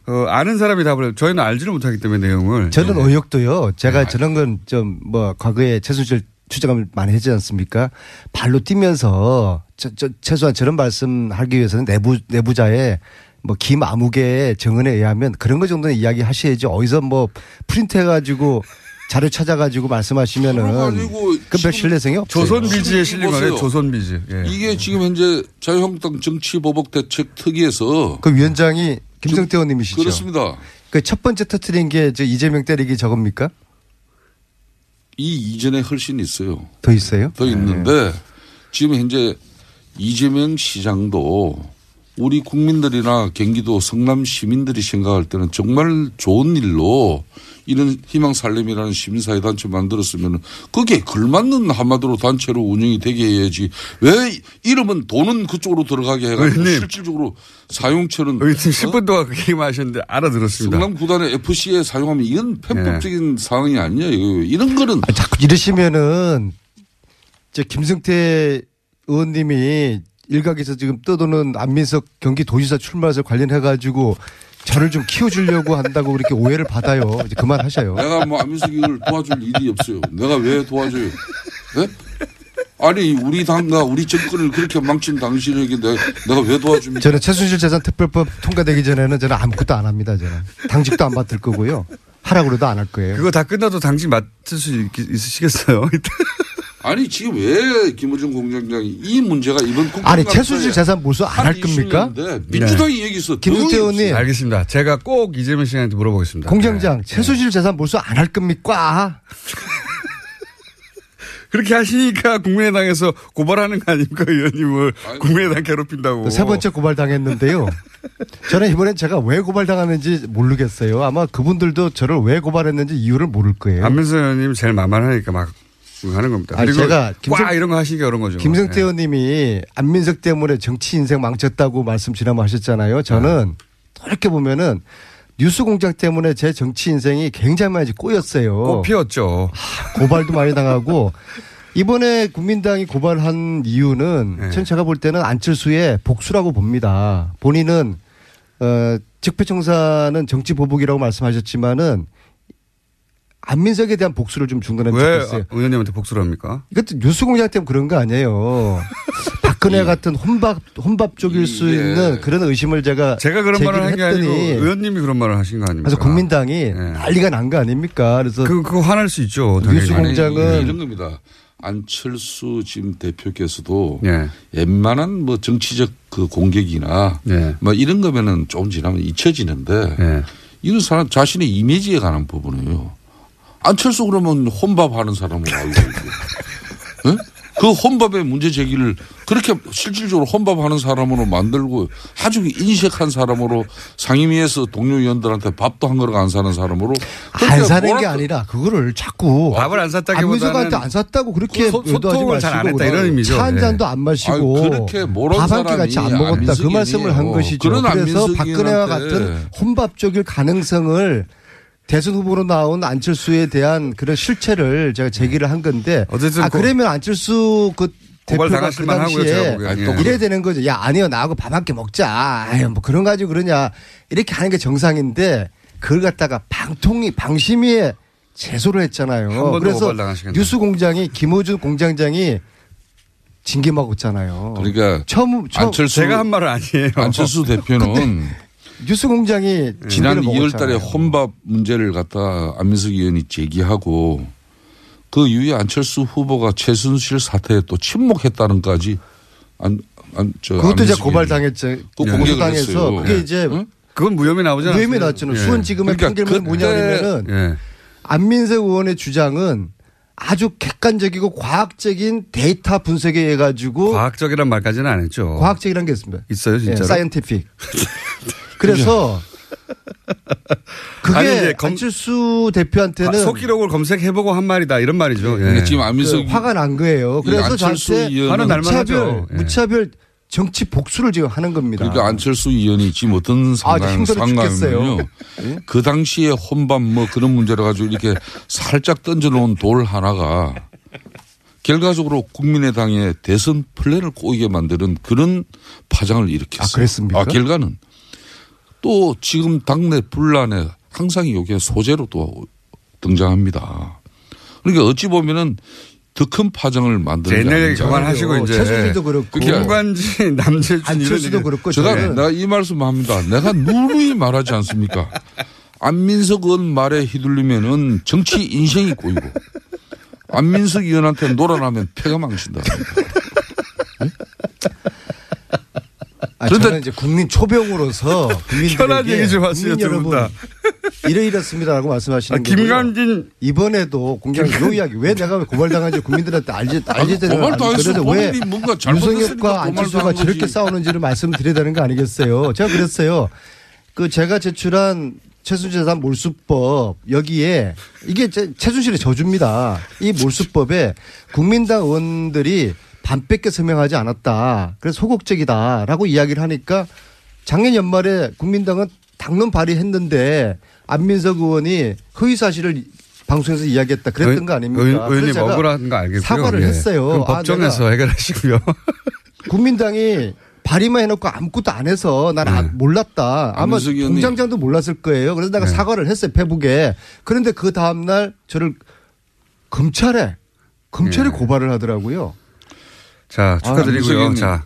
어, 아는 사람이 답을 저희는 알지를 못하기 때문에 내용을 저는 예. 의혹도요. 제가 저런 건 좀 뭐 과거에 최순실 추적을 많이 했지 않습니까? 발로 뛰면서 저, 저, 최소한 저런 말씀하기 위해서는 내부 내부자의 뭐 김아무개의 정언에 의하면 그런 거 정도는 이야기 하셔야지 어디서 뭐 프린트 해 가지고 자료 찾아가지고 말씀하시면은 그별 신뢰성이 없어요. 조선비지에 실린 거네 보세요. 조선비지. 예. 이게 지금 현재 자유한국당 정치보복 대책 특위에서 그 위원장이 김성태 의원님이시죠. 그렇습니다. 그 첫 번째 터트린 게저 이재명 때리기 저겁니까? 이 이전에 훨씬 있어요. 더 있어요? 더 있는데 지금 현재 이재명 시장도 우리 국민들이나 경기도 성남 시민들이 생각할 때는 정말 좋은 일로 이런 희망살림이라는 시민사회 단체 만들었으면 그게 걸맞는 한마디로 단체로 운영이 되게 해야지 왜 이름은 돈은 그쪽으로 들어가게 해가지고 의원님. 실질적으로 사용처는 의원님 10분 동안 그 얘기만 하셨는데 알아들었습니다. 성남 구단의 FC에 사용하면 이건 편법적인 상황이 아니에요. 이런 거는 자꾸 이러시면은 저 김승태 의원님이 일각에서 지금 떠도는 안민석 경기도지사 출마설 관련해 가지고 저를 좀 키워주려고 한다고 그렇게 오해를 받아요. 이제 그만하셔요. 내가 뭐 안민석이를 도와줄 일이 없어요. 내가 왜 도와줘요? 네? 아니 우리 당과 우리 정권을 그렇게 망친 당신에게 내가, 내가 왜 도와줍니까? 저는 최순실 재산 특별법 통과되기 전에는 저는 아무것도 안 합니다. 저는 당직도 안 맡을 거고요. 하라고 그래도 안 할 거예요. 그거 다 끝나도 당직 맡을 수 있, 있으시겠어요? 아니 지금 왜 김호중 공장장이 이 문제가 이번 국정 아니 최순실 재산 몰수 안 할 겁니까? 민주당이 얘기했어. 김승태 의원님 알겠습니다. 제가 꼭 이재명 씨한테 물어보겠습니다. 공장장 네. 최순실 재산 몰수 안 할 겁니까? 그렇게 하시니까 국민의당에서 고발하는 거 아닙니까 의원님을 국민의당 괴롭힌다고. 세 번째 고발 당했는데요. 저는 이번엔 제가 왜 고발 당하는지 모르겠어요. 아마 그분들도 저를 왜 고발했는지 이유를 모를 거예요. 안민석 의원님 제일 만만하니까 막 하는 겁니다. 아니, 그리고 제가 김성- 와 이런 거 하시기 어려운 거죠. 김성태 네. 의원님이 안민석 때문에 정치 인생 망쳤다고 말씀 지난번 하셨잖아요. 저는 이렇게 보면은 뉴스공장 때문에 제 정치 인생이 굉장히 많이 꼬였어요. 꽃 피웠죠. 고발도 많이 당하고 이번에 국민당이 고발한 이유는 네. 전 제가 볼 때는 안철수의 복수라고 봅니다. 본인은 어 적폐청사는 정치 보복이라고 말씀하셨지만은 안민석에 대한 복수를 좀 중단하면 왜 좋겠어요. 의원님한테 복수를 합니까? 이것도 뉴스공장 때문에 그런 거 아니에요. 박근혜 같은 혼밥 혼밥 쪽일 수 있는 그런 의심을 제가 제가 그런 말을 한 게 아니고 했더니 의원님이 그런 말을 하신 거 아닙니까? 그래서 국민당이 난리가 난 거 아닙니까? 그래서 그, 그거 화날 수 있죠. 뉴스공장은 이런 겁니다. 안철수 지금 대표께서도 예. 웬만한 뭐 정치적 그 공격이나 예. 뭐 이런 거면은 조금 지나면 잊혀지는데 예. 이런 사람 자신의 이미지에 관한 부분이에요. 안철수 그러면 혼밥 하는 사람으로 알고 있고, 예? 그 혼밥의 문제 제기를 그렇게 실질적으로 혼밥하는 사람으로 만들고 아주 인색한 사람으로 상임위에서 동료 의원들한테 밥도 한 그릇 안 사는 사람으로 안 사는 게 아니라 그거를 자꾸 밥을 안 샀다기보다는 안 샀다고 그렇게 소- 소통을 잘안 마시고 했다 이런 의미죠. 차한 예. 잔도 안 마시고 아유, 그렇게 모른 밥한 끼 같이 안 먹었다 그 말씀을 한. 것이죠. 그래서 박근혜와 같은 혼밥적일 가능성을 대선 후보로 나온 안철수에 대한 그런 실체를 제가 제기를 한 건데 어쨌든 아 고- 그러면 안철수 그 대표가 그 만하고요, 제가 당시에 보기엔. 예. 이래야 되는 거죠. 야 아니요 나하고 밥 한 끼 먹자. 아유 뭐 그런 가지고 그러냐 이렇게 하는 게 정상인데 그걸 갖다가 방통위 방심위에 제소를 한 했잖아요. 그래서 고발당하시겠네요. 뉴스 공장이 김호준 공장장이 징계 먹었잖아요. 그러니까 처음, 처음 안철수 제가 한 말은 아니에요. 안철수 대표는 뉴스 공장이 지난 징계를 2월 달에 먹었잖아요. 혼밥 문제를 갖다 안민석 의원이 제기하고 그 이후에 안철수 후보가 최순실 사태에 또 침묵했다는까지 안, 안, 저 그것도 이제 안민석 고발 의원이 당했죠. 그 고소당해서 했어요. 그게 예. 이제 그건 무혐의 않았어요? 무혐의 나왔잖아요. 예. 수원지검의 그러니까 판결문이 뭐냐면은 예. 안민석 의원의 주장은 아주 객관적이고 과학적인 데이터 분석에 의해 가지고 과학적이란 말까지는 안 했죠. 과학적이라는 게 있습니다. 있어요, 진짜로? 사이언티픽. 그래서 그게 아니, 이제 검- 안철수 대표한테는 아, 속기록을 검색해보고 한 말이다 이런 말이죠. 예. 그러니까 지금 안민석 그 화가 난 거예요. 이 그래서 안철수 저한테 의원은 화는 날만 무차별, 하죠. 예. 무차별 정치 복수를 지금 하는 겁니다. 그러니까 안철수 의원이 지금 어떤 아, 상황, 힘들어 죽겠어요. 상황이면요. 그 당시에 혼밥 뭐 그런 문제를 가지고 이렇게 살짝 던져놓은 돌 하나가 결과적으로 국민의당의 대선 플랜을 꼬이게 만드는 그런 파장을 일으켰어요. 아, 그랬습니까? 아, 결과는 또 지금 당내 분란에 항상 여기에 소재로 또 등장합니다. 그러니까 어찌 보면은 더 큰 파장을 만드는 게 옛날 얘기 아닌지 그만하시고 이제 최순실도 그렇고 김관진 남재준 안철수도 이런 그렇고 제가 저는 내가 이 말씀 합니다. 내가 누누이 말하지 않습니까? 안민석 의원 말에 휘둘리면은 정치 인생이 꼬이고 안민석 의원한테 놀아나면 패가 망친다. 아, 그런데- 저는 이제 국민 초병으로서 국민들에게 편한 얘기 좀 하세요, 여러분 분 다. 이래 이렇습니다라고 말씀하시는 아. 김관진 이번에도 공개한 요 이야기 왜 내가 왜 고발당한지 국민들한테 알지 알지 되는. 그런데 왜 유성혁과 안철수가 저렇게. 싸우는지를 말씀드려야 되는 거 아니겠어요? 제가 그랬어요. 그 제가 제출한 최순실 재산 몰수법 여기에 이게 제- 최순실의 저주입니다. 이 몰수법에 국민당 의원들이 반 뺏겨 서명하지 않았다. 그래서 소극적이다라고 이야기를 하니까 작년 연말에 국민당은 당론 발의했는데 안민석 의원이 허위 사실을 방송에서 이야기했다 그랬던 거 아닙니까? 의- 제가 억울한 거 알겠고요. 사과를 예. 했어요. 아, 법정에서 해결하시고요. 국민당이 발의만 해놓고 아무것도 안 해서 난 아- 몰랐다. 아마. 공장장도 몰랐을 거예요. 그래서 내가 네. 사과를 했어요. 페북에. 그런데 그 다음날 저를 검찰에 검찰에 네. 고발을 하더라고요. 자, 축하드리고요. 안민석 자,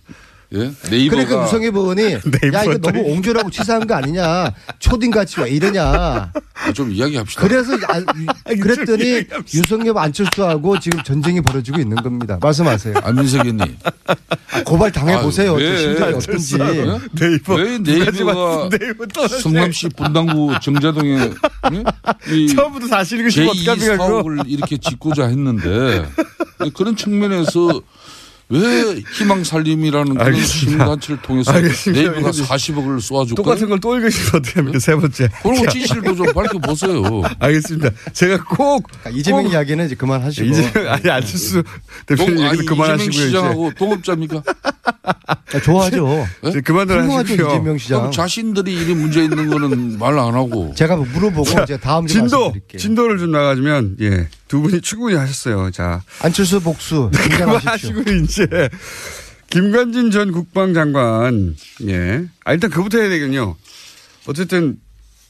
예? 네이버가 그러니까 유성엽 의원이 야 이거 너무 옹졸하고 치사한 거 아니냐. 초딩같이 왜 이러냐. 좀 이야기합시다. 그래서 아, 그랬더니 유성엽 안철수하고 지금 전쟁이 벌어지고 있는 겁니다. 말씀하세요. 안민석 의원님. 고발 당해 보세요. 아, 왜? 심정이 어떤지. 네이버. 왜 네이버가 네이버 떨어져. 성남시 분당구 정자동에 예? 이 처음부터 사실 읽으시면 제2 어떡합니까, 그거? 사옥을 이렇게 짓고자 했는데 그런 측면에서 왜 희망 살림이라는 그런 알겠습니다. 시민단체를 통해서 알겠습니다. 네이버가 의원님. 40억을 쏘아줄까요? 똑같은 걸 또 읽으시면 어떡합니까? 세 번째. 그런 거 진실도 좀 밝혀보세요. 알겠습니다. 제가 꼭. 그러니까 이재명 꼭- 이야기는 이제 그만하시고. 이재명, 아니, 안철수 대표님 얘기는 그만하시고요. 이재명 시장하고 동업자입니까? 아, 좋아하죠. 이제 그만들 하시고요. 이재명 시장. 자신들이 이런 문제 있는 거는 말 안 하고. 제가 물어보고 이제 다음 주에 진도, 말씀드릴게요. 진도를 좀 나가주면, 예. 두 분이 충분히 하셨어요. 자. 안철수 복수. 그만하시고, 이제. 김관진 전 국방장관, 예. 아, 일단 그부터 해야 되겠군요. 어쨌든,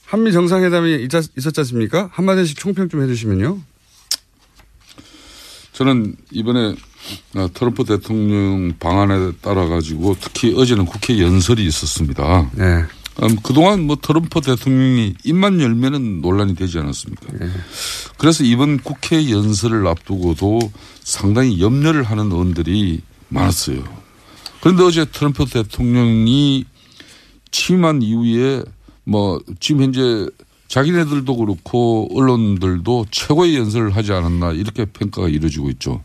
한미 정상회담이 있었, 있었지 않습니까? 한마디씩 총평 좀 해주시면요. 저는 이번에 어, 트럼프 대통령 방안에 따라 가지고 특히 어제는 국회 연설이 있었습니다. 네. 음, 그동안 뭐 트럼프 대통령이 입만 열면은 논란이 되지 않았습니까? 그래서 이번 국회 연설을 앞두고도 상당히 염려를 하는 의원들이 많았어요. 그런데 어제 트럼프 대통령이 취임한 이후에 뭐 지금 현재 자기네들도 그렇고 언론들도 최고의 연설을 하지 않았나 이렇게 평가가 이루어지고 있죠.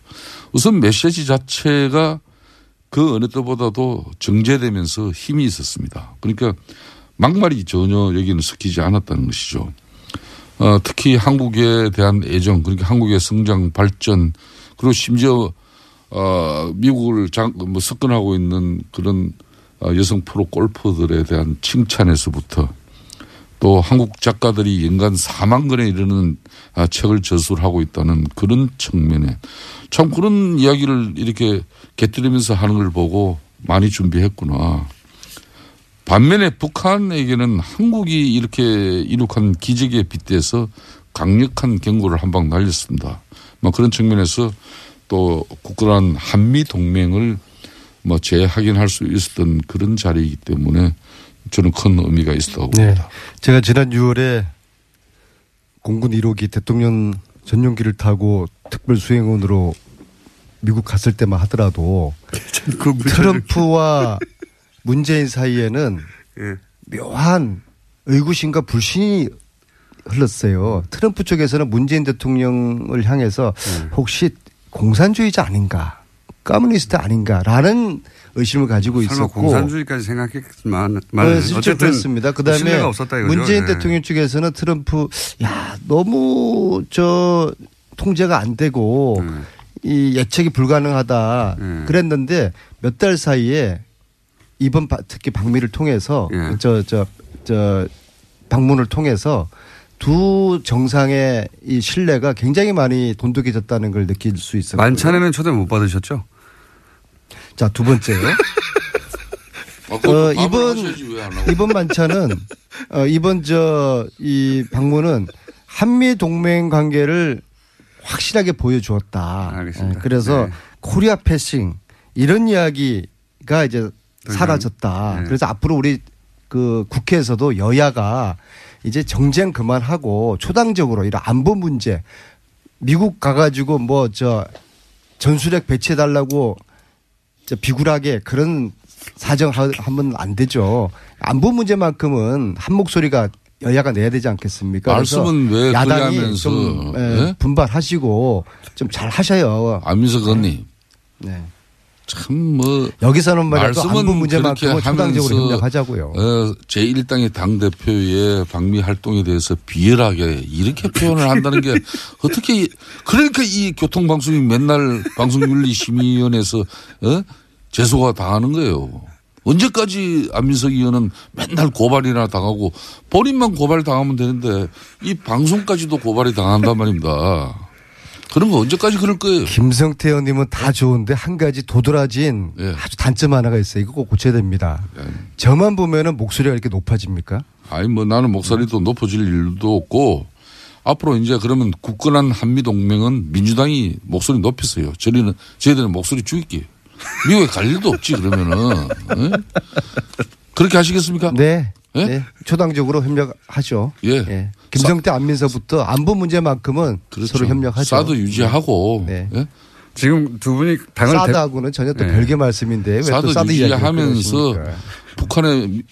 우선 메시지 자체가 그 어느 때보다도 정제되면서 힘이 있었습니다. 그러니까 막말이 전혀 여기는 섞이지 않았다는 것이죠. 어, 특히 한국에 대한 애정, 그러니까 한국의 성장, 발전, 그리고 심지어 어, 미국을 장, 뭐 접근하고 있는 그런 어, 여성 프로 골퍼들에 대한 칭찬에서부터 또 한국 작가들이 연간 4만 권에 이르는 아, 책을 저술을 하고 있다는 그런 측면에 참 그런 이야기를 이렇게 곁들이면서 하는 걸 보고 많이 준비했구나. 반면에 북한에게는 한국이 이렇게 이룩한 기적에 빗대서 강력한 경고를 한 방 날렸습니다. 뭐 그런 측면에서 또 굳건한 한미 동맹을 뭐 재확인할 수 있었던 그런 자리이기 때문에 저는 큰 의미가 있었다고 네. 봅니다. 제가 지난 6월에 공군 1호기 대통령 전용기를 타고 특별 수행원으로 미국 갔을 때만 하더라도 트럼프와 문재인 사이에는 묘한 의구심과 불신이 흘렀어요. 트럼프 쪽에서는 문재인 대통령을 향해서 혹시 공산주의자 아닌가, communist 아닌가라는 의심을 가지고 있었고 공산주의까지 생각했지만 네, 실제 어쨌든 그렇습니다. 그다음에 신뢰가 없었다 이거죠. 문재인 네. 대통령 쪽에서는 트럼프 야 너무 저 통제가 안 되고 음. 이 예측이 불가능하다 그랬는데 몇 달 사이에 이번 바- 특히 방미를 통해서 예. 저저 저 방문을 통해서 두 정상의 이 신뢰가 굉장히 많이 돈독해졌다는 걸 느낄 수 있어요. 만찬에는 초대 못 받으셨죠? 자, 두 번째요. 어, 이번, 이번 만찬은, 어, 이번 저, 이 방문은 한미 동맹 관계를 확실하게 보여주었다. 알겠습니다. 예, 그래서 네. 코리아 패싱 이런 이야기가 이제 사라졌다. 네. 그래서 앞으로 우리 그 국회에서도 여야가 이제 정쟁 그만하고 초당적으로 이런 안보 문제 미국 가가지고 뭐 저 전술핵 배치해 달라고 저 비굴하게 그런 사정 하- 하면 안 되죠. 안보 문제만큼은 한 목소리가 여야가 내야 되지 않겠습니까? 말씀은 왜 야당이 좀 예? 분발하시고 좀 잘 하셔요. 안민석 의원님. 네. 참 뭐. 여기서는 말이야 안보 문제만큼은 하면서 협력하자고요. 어, 제1당의 당대표의 방미 활동에 대해서 비열하게 이렇게 표현을 한다는 게 어떻게, 이- 그러니까 이 교통방송이 맨날 방송윤리심의위원회에서, 어? 재소가 당하는 거예요. 언제까지 안민석 의원은 맨날 고발이나 당하고 본인만 고발 당하면 되는데 이 방송까지도 고발이 당한단 말입니다. 그런 거 언제까지 그럴 거예요? 김성태 의원님은 다 좋은데 한 가지 도드라진 예. 아주 단점 하나가 있어요. 이거 꼭 고쳐야 됩니다. 저만 보면은 목소리가 이렇게 높아집니까? 아니 뭐 나는 목소리도 높아질 일도 없고 앞으로 이제 그러면 굳건한 한미 동맹은 민주당이 목소리 높였어요. 저희는 저희들은 목소리 줄게. 미국에 갈 일도 없지 그러면은 예? 그렇게 하시겠습니까? 네. 예? 네. 초당적으로 협력하죠. 예. 김성태 안민서부터 안보 문제만큼은 서로 협력하죠. 사드 유지하고 네. 예? 지금 두 분이 당을 사드하고는 전혀 또 네. 별개 말씀인데 왜 사드 또 사드 유지하면서? 북한의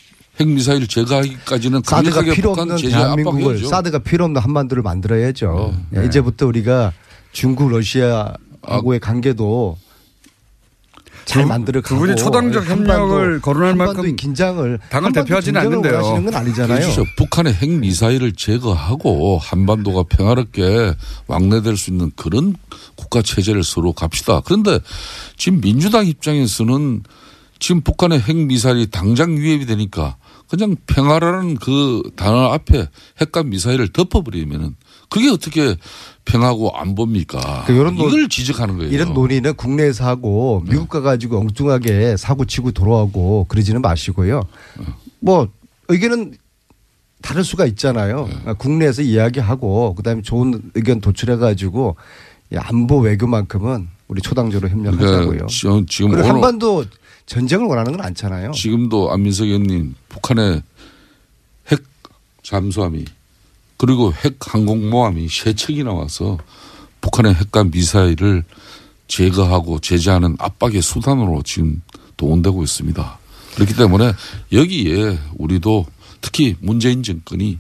핵 미사일 제거하기까지는 사드가 필요 없는 대한민국을. 사드가 필요 없는 한반도를 만들어야죠. 예, 네. 이제부터 우리가 중국 러시아하고의 관계도 잘 두- 만들어 두 가고 분이 초당적 협력을 거론할 만큼 긴장을 당을 대표하지는 않는데요. 원하시는 건 아니잖아요. 그렇죠. 북한의 핵 미사일을 제거하고 한반도가 평화롭게 왕래될 수 있는 그런 국가 체제를 서로 갑시다. 그런데 지금 민주당 입장에서는 지금 북한의 핵 미사일이 당장 위협이 되니까 그냥 평화라는 그 단어 앞에 핵과 미사일을 덮어버리면은 그게 어떻게 평화고 안보입니까? 그 이런 논- 이걸 지적하는 거예요. 이런 논의는 국내에서 하고 네. 미국 가가지고 엉뚱하게 사고 치고 돌아오고 그러지는 마시고요. 뭐 의견은 다를 수가 있잖아요. 네. 아, 국내에서 이야기하고 그다음에 좋은 의견 도출해 가지고 이 안보 외교만큼은 우리 초당적으로 협력하자고요. 그러니까 지- 지금 그리고 한반도 전쟁을 원하는 건 않잖아요. 지금도 안민석 의원님 북한의 핵 잠수함이 그리고 핵 항공모함이 세 척이 나와서 북한의 핵과 미사일을 제거하고 제재하는 압박의 수단으로 지금 동원되고 있습니다. 그렇기 때문에 여기에 우리도 특히 문재인 정권이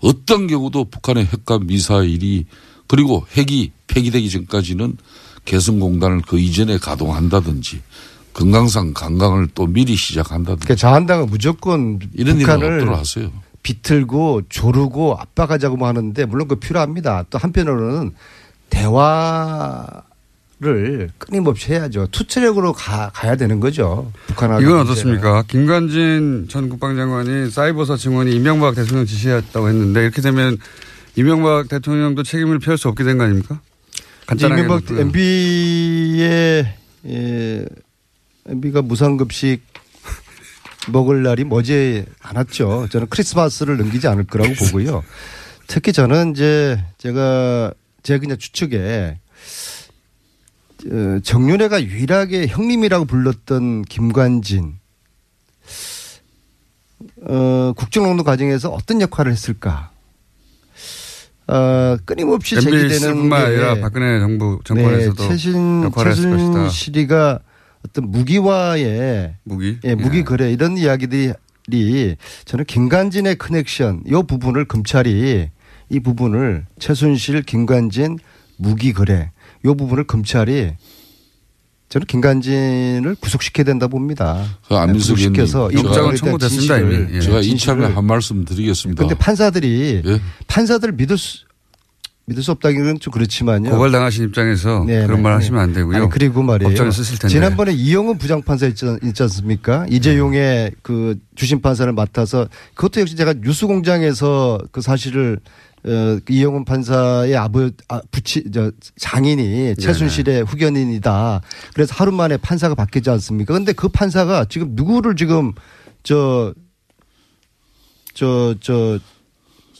어떤 경우도 북한의 핵과 미사일이 그리고 핵이 폐기되기 전까지는 개성공단을 그 이전에 가동한다든지 건강상 관광을 또 미리 시작한다든지 그러니까 자한당은 무조건 이런 일은 북한을 없도록 하세요. 비틀고 조르고 압박하자고 하는데 물론 그 필요합니다. 또 한편으로는 대화를 끊임없이 해야죠. 투체력으로 가, 가야 되는 거죠. 북한하고. 이건. 어떻습니까? 김관진 전 국방장관이 사이버사 증원이 이명박 대통령 지시했다고 했는데 이렇게 되면 이명박 대통령도 책임을 피할 수 없게 된 거 아닙니까? 간단하게 이명박. MB의 예, MB가 무상급식 먹을 날이 머지 않았죠. 저는 크리스마스를 넘기지 않을 거라고 보고요. 특히 저는 이제 제가 제 그냥 추측에 어, 정윤회가 유일하게 형님이라고 불렀던 김관진 어, 국정농단 과정에서 어떤 역할을 했을까? 어, 끊임없이 제기되는 MBC뿐만 아니라 박근혜 정부 정권에서도 네, 최신 역할을 했을 것이다. 최순실이가 어떤 무기와의 무기 예, 무기 거래 이런 이야기들이 저는 김관진의 커넥션 이 부분을 검찰이 이 부분을 최순실 김관진 무기 거래 이 부분을 검찰이 저는 김관진을 구속시켜야 된다 봅니다. 그 안민석 부분에 대한 진실을- 예, 제가 이참에 한 말씀 드리겠습니다. 근데 판사들이 예? 판사들 믿을 수 믿을 수 없다기는 좀 그렇지만요. 고발당하신 입장에서 네, 그런 네, 말 네. 하시면 안 되고요. 아니, 그리고 말이에요. 법정에 쓰실 텐데. 지난번에 이영훈 부장판사 있지, 있지 않습니까? 이재용의 그 주심판사를 맡아서 그것도 역시 제가 뉴스공장에서 그 사실을 어, 그 이영훈 판사의 아버, 아, 부치, 저, 장인이 최순실의 후견인이다. 그래서 하루 만에 판사가 바뀌지 않습니까? 근데 그 판사가 지금 누구를 지금 저, 저, 저,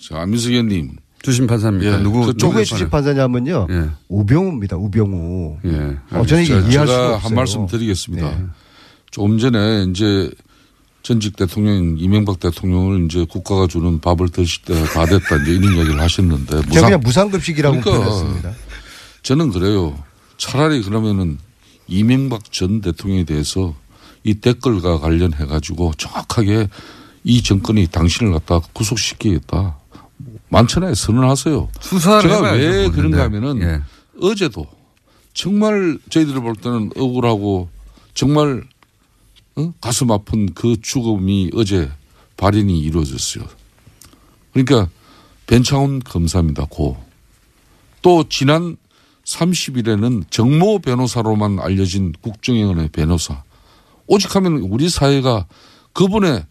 저 안민석 의원님. 주심 판사입니까? 예, 누구 누구의 주심 판사냐면요. 예. 우병우입니다. 우병우. 예. 어, 저는 이게 이해할 수가 없어요. 한 말씀 드리겠습니다. 네. 조금 전에 이제 전직 대통령 이명박 대통령을 이제 국가가 주는 밥을 드실 때가 다 됐다 이제 이런 이야기를 하셨는데 제가 그냥 무상급식이라고 그러니까 표현했습니다. 저는 그래요. 차라리 그러면은 이명박 전 대통령에 대해서 이 댓글과 관련해 가지고 정확하게 이 정권이 당신을 갖다 구속시키겠다. 만천하에 선언하세요. 수사를 제가 해봐야죠, 왜 뭐. 그런가 근데. 하면은 예. 어제도 정말 저희들이 볼 때는 억울하고 정말 어? 가슴 아픈 그 죽음이 어제 발인이 이루어졌어요. 그러니까 변창훈 검사입니다. 고. 또 지난 30일에는 정모 변호사로만 알려진 국정원의 변호사. 오직 하면 우리 사회가 그분의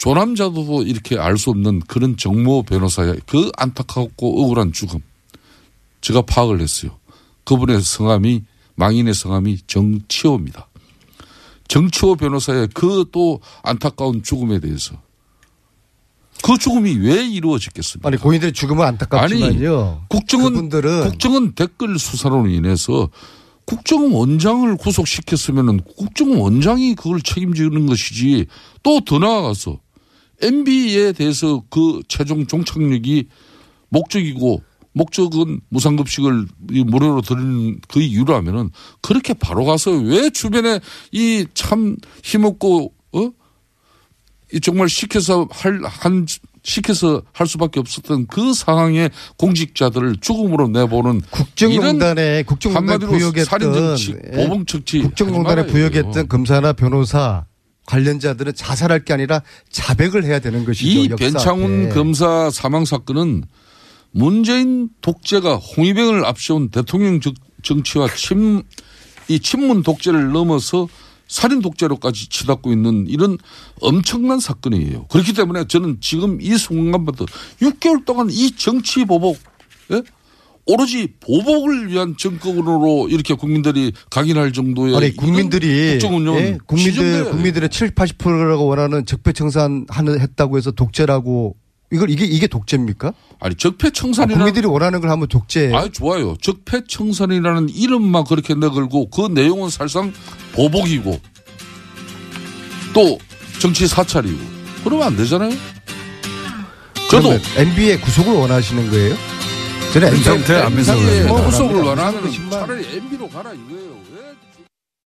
조남자도 이렇게 알 수 없는 그런 정모 변호사의 그 안타깝고 억울한 죽음. 제가 파악을 했어요. 그분의 성함이 망인의 성함이 정치호입니다. 정치호 변호사의 그 또 안타까운 죽음에 대해서 그 죽음이 왜 이루어졌겠습니까? 아니 고인들의 죽음은 안타깝지만요. 국정원 그분들은 국정원 댓글 수사로 인해서 국정원 원장을 구속시켰으면은 국정원 원장이 그걸 책임지는 것이지 또 더 나아가서 MB에 대해서 그 최종 종착역이 목적이고 목적은 무상급식을 이 무료로 드리는 그 이유라면은 그렇게 바로 가서 왜 주변에 이 참 힘없고 어? 이 정말 시켜서 할, 한, 시켜서 할 수밖에 없었던 그 상황에 공직자들을 죽음으로 내보는 국정농단에 국정농단에 한마디로 부역했던 살인 정치, 예, 보복 정치 국정농단에 하지 말아요. 부역했던 검사나 변호사 관련자들은 자살할 게 아니라 자백을 해야 되는 것이죠. 이 변창훈 앞에. 검사 사망 사건은 문재인 독재가 홍위병을 앞세운 대통령 정- 정치와 침, 이 친문 독재를 넘어서 살인 독재로까지 치닫고 있는 이런 엄청난 사건이에요. 그렇기 때문에 저는 지금 이 순간부터 6개월 동안 이 정치 보복, 예? 오로지 보복을 위한 정권으로 이렇게 국민들이 각인할 정도의 아니 국민들이 예, 국민들. 국민들의 7, 80%라고 원하는 적폐청산 하는 했다고 해서 독재라고 이걸 이게 이게 독재입니까? 아니 적폐청산이라는 국민들이 원하는 걸 하면 독재. 아 좋아요. 적폐청산이라는 이름만 그렇게 내걸고 그 내용은 사실상 보복이고 또 정치 사찰이고 그러면 안 되잖아요. 저도 MB의 구속을 원하시는 거예요? 저는 MB 안 MB의 원하는 구속을 거예요. 원하면 차라리 MB로 가라 이거예요. 왜